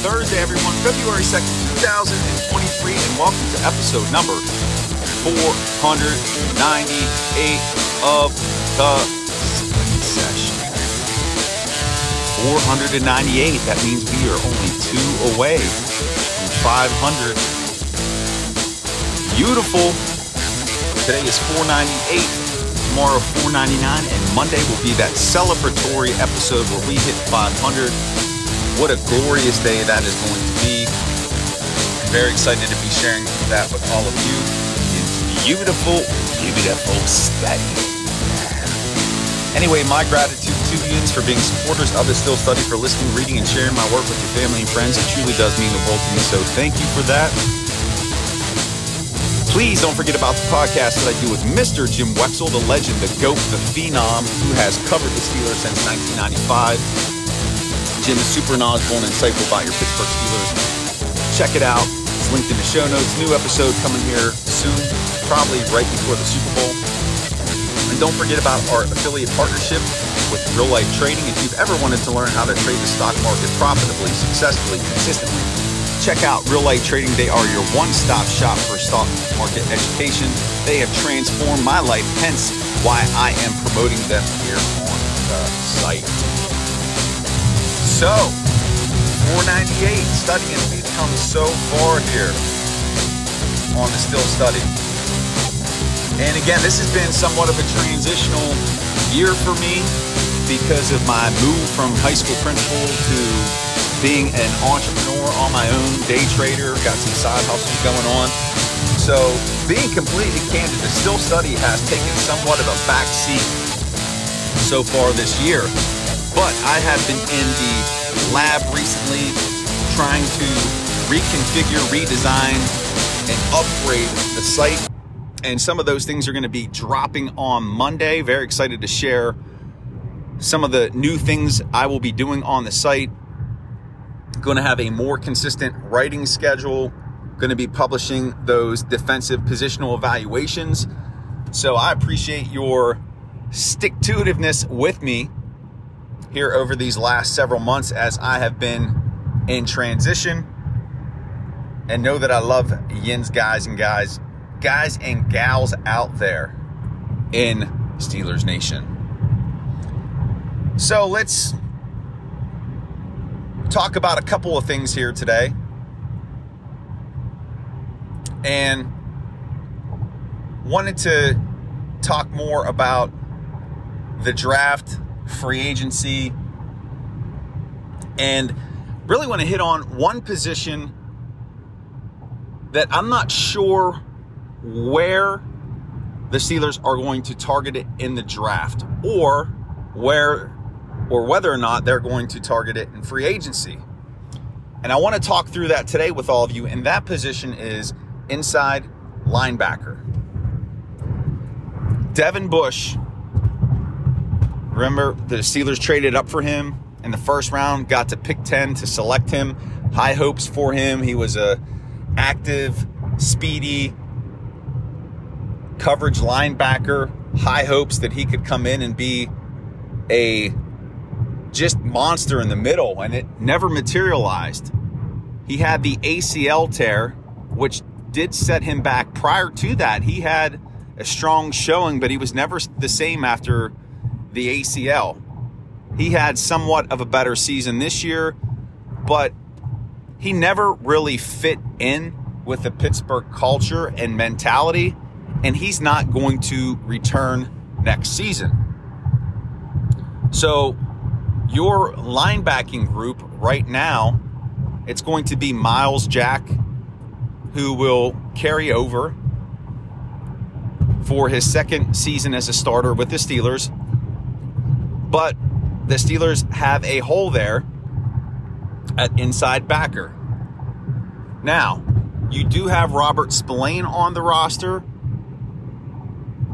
Thursday, everyone. February 2nd, 2023, and welcome to episode number 498 of the session. 498. That means we are only two away from 500. Beautiful. Today is 498 tomorrow 499 and monday will be that celebratory episode where we hit 500 what a glorious day that is going to be very excited to be sharing that with all of you it's beautiful beautiful study anyway my gratitude to you for being supporters of the Steel Study for listening reading and sharing my work with your family and friends it truly does mean the world to me so thank you for that Please don't forget about the podcast that I do with Mr. Jim Wexell, the legend, the GOAT, the phenom, who has covered the Steelers since 1995. Jim is super knowledgeable and insightful about your Pittsburgh Steelers. Check it out. It's linked in the show notes. New episode coming here soon, probably right before the Super Bowl. And don't forget about our affiliate partnership with Real Life Trading. If you've ever wanted to learn how to trade the stock market profitably, successfully, consistently, check out Real Life Trading. They are your one stop shop for stock market education. They have transformed my life, hence why I am promoting them here on the site. So, 498 studying. We've come so far here on the Steel Study. And again, this has been somewhat of a transitional year for me because of my move from high school principal to being an entrepreneur on my own, day trader, got some side hustles going on. So, being completely candid, the Steel Study has taken somewhat of a back seat so far this year. But I have been in the lab recently trying to reconfigure, redesign, and upgrade the site. And some of those things are going to be dropping on Monday. Very excited to share some of the new things I will be doing on the site going to have a more consistent writing schedule, going to be publishing those defensive positional evaluations. So I appreciate your stick to itiveness with me here over these last several months as I have been in transition. And know that I love Yin's guys and guys, guys and gals out there in Steelers Nation. So let's talk about a couple of things here today. And wanted to talk more about the draft, free agency, and really want to hit on one position that I'm not sure where the Steelers are going to target it in the draft or where or whether or not they're going to target it in free agency. And I want to talk through that today with all of you. And that position is inside linebacker. Devin Bush, remember the Steelers traded up for him in the first round, got to pick 10 to select him. High hopes for him. He was a active, speedy coverage linebacker. High hopes that he could come in and be a just monster in the middle, and it never materialized. He had the ACL tear, which did set him back. Prior to that, he had a strong showing, but he was never the same after the ACL. He had somewhat of a better season this year, but he never really fit in with the Pittsburgh culture and mentality, and he's not going to return next season. So your linebacking group right now, it's going to be Myles Jack, who will carry over for his second season as a starter with the Steelers. But the Steelers have a hole there at inside backer. Now, you do have Robert Spillane on the roster,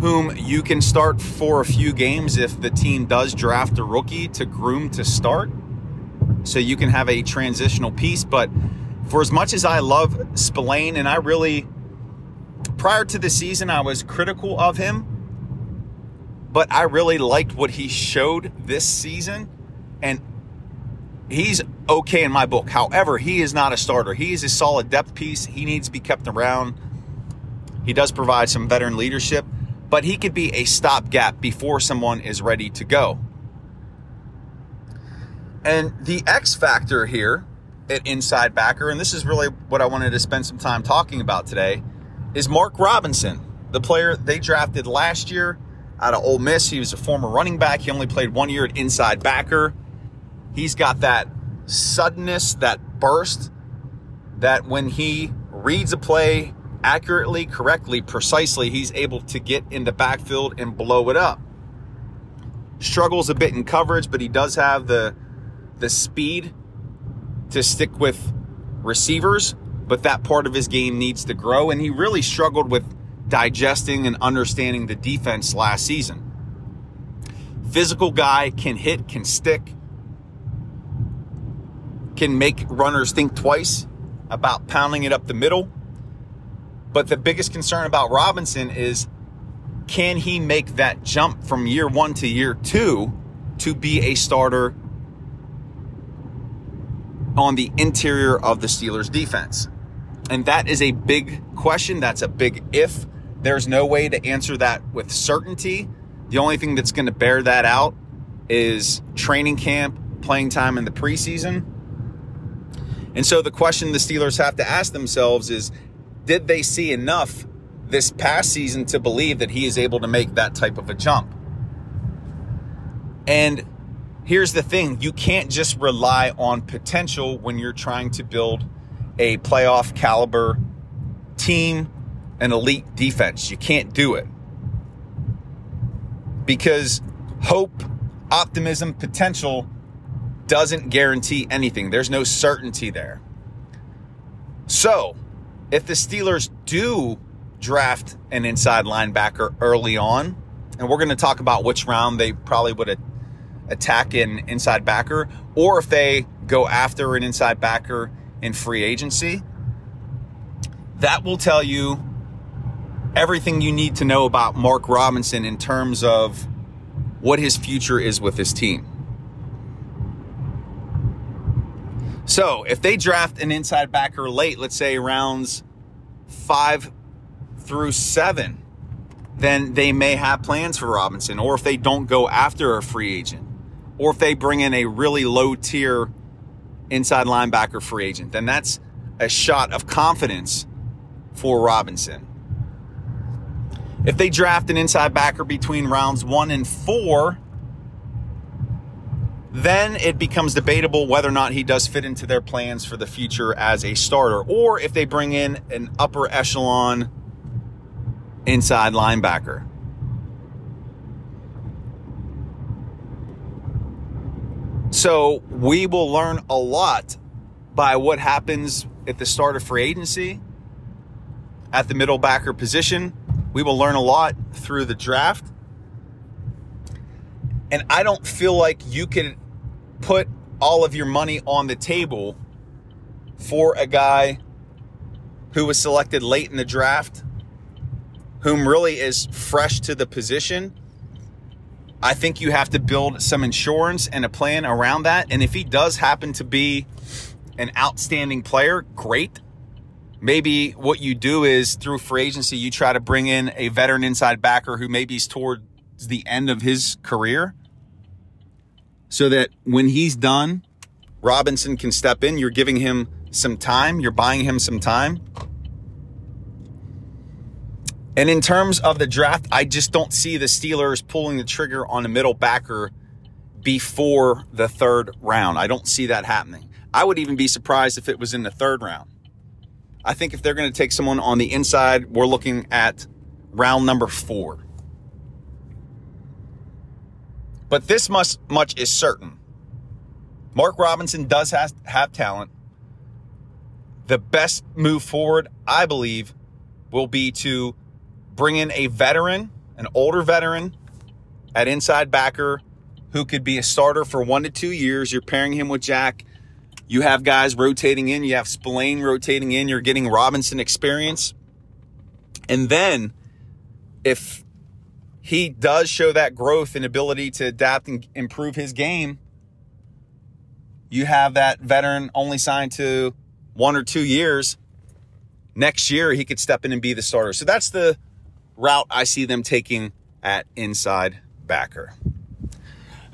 whom you can start for a few games if the team does draft a rookie to groom to start. So you can have a transitional piece. But for as much as I love Spillane, and I really, prior to the season, I was critical of him. But I really liked what he showed this season, and he's okay in my book. However, he is not a starter. He is a solid depth piece. He needs to be kept around. He does provide some veteran leadership, but he could be a stopgap before someone is ready to go. And the X factor here at inside backer, and this is really what I wanted to spend some time talking about today, is Mark Robinson, the player they drafted last year out of Ole Miss. He was a former running back. He only played one year at inside backer. He's got that suddenness, that burst, that when he reads a play accurately, correctly, precisely, he's able to get in the backfield and blow it up. Struggles a bit in coverage, but he does have the the speed to stick with receivers, but that part of his game needs to grow. And he really struggled with digesting and understanding the defense last season. Physical guy, can hit, can stick, can make runners think twice about pounding it up the middle. But the biggest concern about Robinson is can he make that jump from year one to year two to be a starter on the interior of the Steelers defense? And that is a big question. That's a big if. There's no way to answer that with certainty. The only thing that's going to bear that out is training camp, playing time in the preseason. And so the question the Steelers have to ask themselves is did they see enough this past season to believe that he is able to make that type of a jump? And here's the thing you can't just rely on potential when you're trying to build a playoff caliber team, an elite defense. You can't do it. Because hope, optimism, potential doesn't guarantee anything. There's no certainty there. So, if the Steelers do draft an inside linebacker early on, and we're going to talk about which round they probably would attack an inside backer, or if they go after an inside backer in free agency. That will tell you everything you need to know about Mark Robinson in terms of what his future is with his team. So, if they draft an inside backer late, let's say rounds five through seven, then they may have plans for Robinson. Or if they don't go after a free agent, or if they bring in a really low tier inside linebacker free agent, then that's a shot of confidence for Robinson. If they draft an inside backer between rounds one and four, then it becomes debatable whether or not he does fit into their plans for the future as a starter, or if they bring in an upper echelon inside linebacker. So we will learn a lot by what happens at the start of free agency, at the middle backer position. We will learn a lot through the draft. And I don't feel like you can put all of your money on the table for a guy who was selected late in the draft, whom really is fresh to the position I think you have to build some insurance and a plan around that. And if he does happen to be an outstanding player, great. Maybe what you do is through free agency, you try to bring in a veteran inside backer who maybe is towards the end of his career so that when he's done, Robinson can step in. You're giving him some time, you're buying him some time. And in terms of the draft, I just don't see the Steelers pulling the trigger on a middle backer before the third round. I don't see that happening. I would even be surprised if it was in the third round. I think if they're going to take someone on the inside, we're looking at round number four. But this much, much is certain. Mark Robinson does have, have talent. The best move forward, I believe, will be to bring in a veteran, an older veteran at inside backer who could be a starter for one to two years. You're pairing him with Jack. You have guys rotating in. You have Spillane rotating in. You're getting Robinson experience. And then if he does show that growth and ability to adapt and improve his game, you have that veteran only signed to one or two years. Next year, he could step in and be the starter. So that's the route I see them taking at inside backer.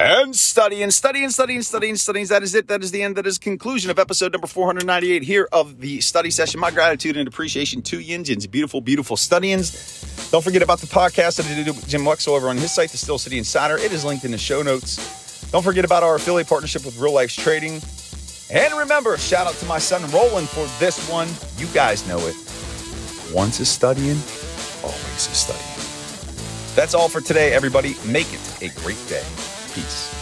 And studying, studying, studying, studying, studying. That is it. That is the end. That is conclusion of episode number 498 here of the study session. My gratitude and appreciation to Yinjin's beautiful, beautiful studyings. Don't forget about the podcast that I did with Jim Wexell over on his site, The Steel City Insider. It is linked in the show notes. Don't forget about our affiliate partnership with Real Life's Trading. And remember, shout out to my son Roland for this one. You guys know it. Once is studying, always is studying. That's all for today, everybody. Make it a great day. Peace.